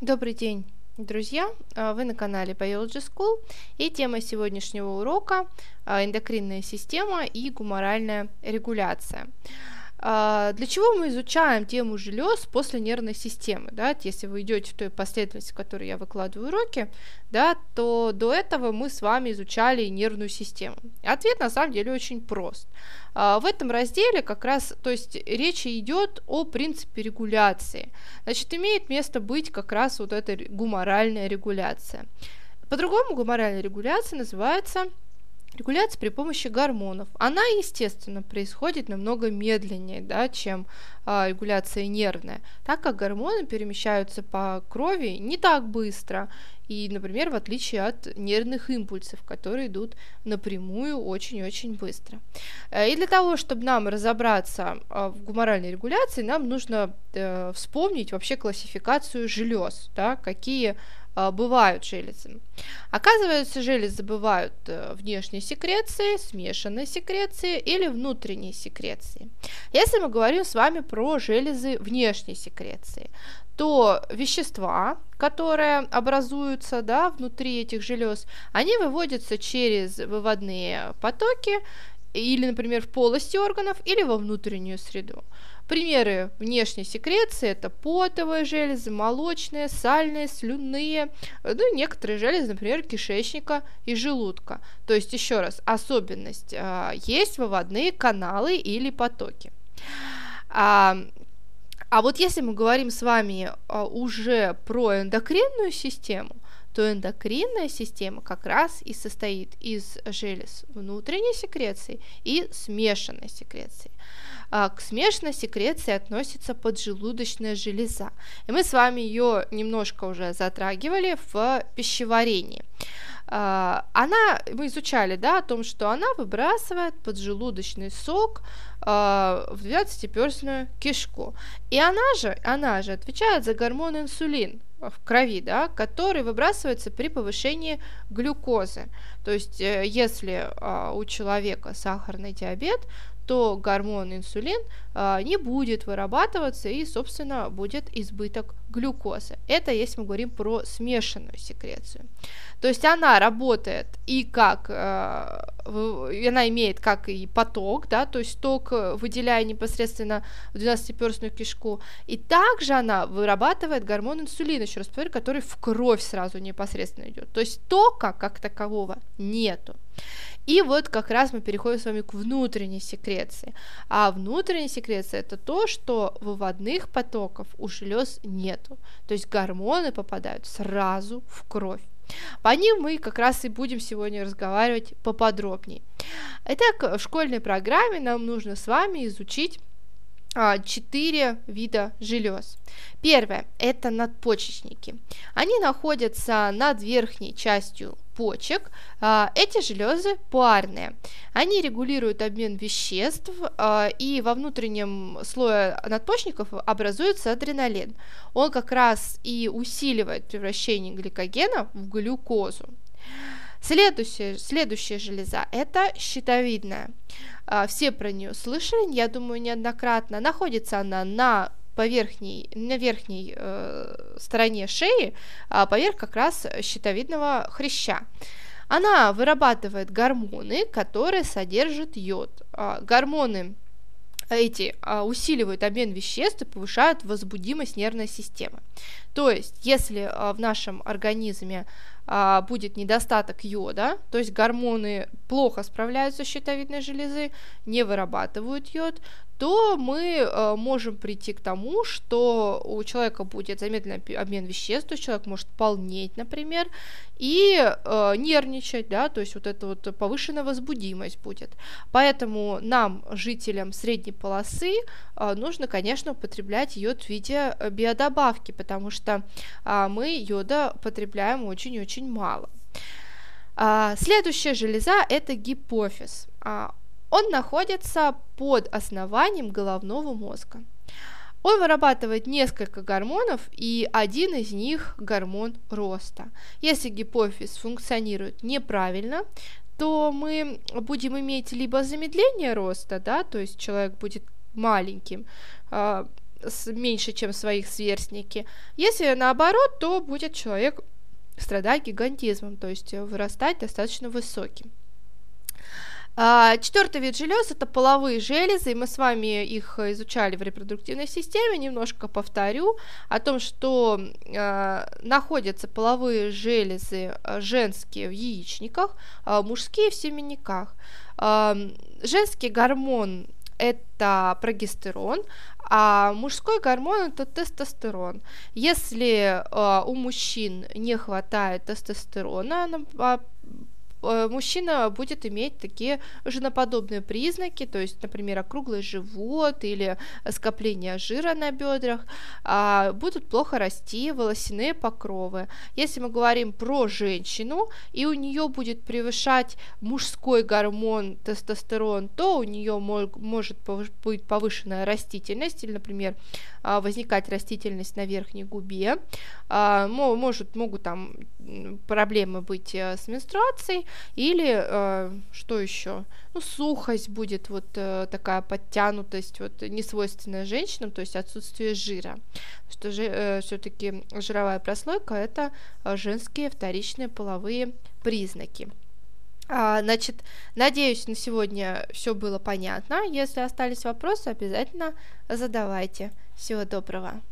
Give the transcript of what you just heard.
Добрый день, друзья! А, вы на канале Biology School и тема сегодняшнего урока а, эндокринная система и гуморальная регуляция. А, для чего мы изучаем тему желез после нервной системы? Да? Если вы идете в той последовательности, в которой я выкладываю уроки, да, то до этого мы с вами изучали нервную систему. Ответ на самом деле очень прост. А, в этом разделе как раз, то есть речь идет о принципе регуляции. Значит, имеет место быть как раз вот эта гуморальная регуляция. По-другому гуморальная регуляция называется Регуляция при помощи гормонов. Она, естественно, происходит намного медленнее, да, чем а, регуляция нервная, так как гормоны перемещаются по крови не так быстро, и, например, в отличие от нервных импульсов, которые идут напрямую очень-очень быстро. Э, и для того, чтобы нам разобраться а, в гуморальной регуляции, нам нужно э, вспомнить вообще классификацию желез, да, какие бывают железы. Оказывается, железы бывают э, внешней секреции, смешанной секреции или внутренней секреции. Если мы говорим с вами про железы внешней секреции, то вещества, которые образуются да, внутри этих желез, они выводятся через выводные потоки или, например, в полости органов, или во внутреннюю среду. Примеры внешней секреции это потовые железы, молочные, сальные, слюнные, ну и некоторые железы, например, кишечника и желудка. То есть, еще раз, особенность а, есть выводные каналы или потоки. А, а вот если мы говорим с вами а, уже про эндокринную систему, то эндокринная система как раз и состоит из желез внутренней секреции и смешанной секреции. А, к смешанной секреции относится поджелудочная железа. И мы с вами ее немножко уже затрагивали в пищеварении. Uh, она, мы изучали, да, о том, что она выбрасывает поджелудочный сок uh, в двенадцатиперстную кишку. И она же, она же отвечает за гормон инсулин в крови, да, который выбрасывается при повышении глюкозы. То есть, э, если uh, у человека сахарный диабет, то гормон инсулин а, не будет вырабатываться и, собственно, будет избыток глюкозы. Это если мы говорим про смешанную секрецию. То есть она работает и как, э, она имеет как и поток, да, то есть ток выделяя непосредственно в 12-перстную кишку, и также она вырабатывает гормон инсулина, еще раз повторю, который в кровь сразу непосредственно идет. То есть тока как такового нету. И вот как раз мы переходим с вами к внутренней секреции. А внутренняя секреция это то, что выводных потоков у желез нету. То есть гормоны попадают сразу в кровь. По ним мы как раз и будем сегодня разговаривать поподробнее. Итак, в школьной программе нам нужно с вами изучить четыре вида желез. Первое – это надпочечники. Они находятся над верхней частью почек. А, эти железы парные. Они регулируют обмен веществ, а, и во внутреннем слое надпочечников образуется адреналин. Он как раз и усиливает превращение гликогена в глюкозу. Следующая, следующая железа – это щитовидная. А, все про нее слышали, я думаю, неоднократно. Находится она на по верхней, на верхней э, стороне шеи, а поверх как раз щитовидного хряща. Она вырабатывает гормоны, которые содержат йод. А, гормоны эти а, усиливают обмен веществ и повышают возбудимость нервной системы. То есть, если а, в нашем организме а, будет недостаток йода, то есть гормоны плохо справляются с щитовидной железы, не вырабатывают йод, то мы э, можем прийти к тому, что у человека будет замедленный обмен веществ, то есть человек может полнеть, например, и э, нервничать, да, то есть вот эта вот повышенная возбудимость будет. Поэтому нам, жителям средней полосы, э, нужно, конечно, употреблять йод в виде э, биодобавки, потому что э, мы йода потребляем очень-очень мало. А, следующая железа это гипофиз. Он находится под основанием головного мозга. Он вырабатывает несколько гормонов, и один из них гормон роста. Если гипофиз функционирует неправильно, то мы будем иметь либо замедление роста, да, то есть человек будет маленьким, а, меньше, чем своих сверстники. Если наоборот, то будет человек страдать гигантизмом, то есть вырастать достаточно высоким. А, Четвертый вид желез это половые железы, и мы с вами их изучали в репродуктивной системе. Немножко повторю о том, что э, находятся половые железы женские в яичниках, а мужские в семенниках. Э, женский гормон это прогестерон, а мужской гормон это тестостерон. Если э, у мужчин не хватает тестостерона, мужчина будет иметь такие женоподобные признаки, то есть, например, округлый живот или скопление жира на бедрах, а, будут плохо расти волосяные покровы. Если мы говорим про женщину, и у нее будет превышать мужской гормон тестостерон, то у нее может быть повышенная растительность, или, например, а, возникать растительность на верхней губе, а, может, могут там проблемы быть э, с менструацией, или э, что еще? Ну, сухость будет, вот э, такая подтянутость, вот несвойственная женщинам, то есть отсутствие жира. Что же э, все-таки жировая прослойка это э, женские вторичные половые признаки. А, значит, надеюсь, на сегодня все было понятно. Если остались вопросы, обязательно задавайте. Всего доброго.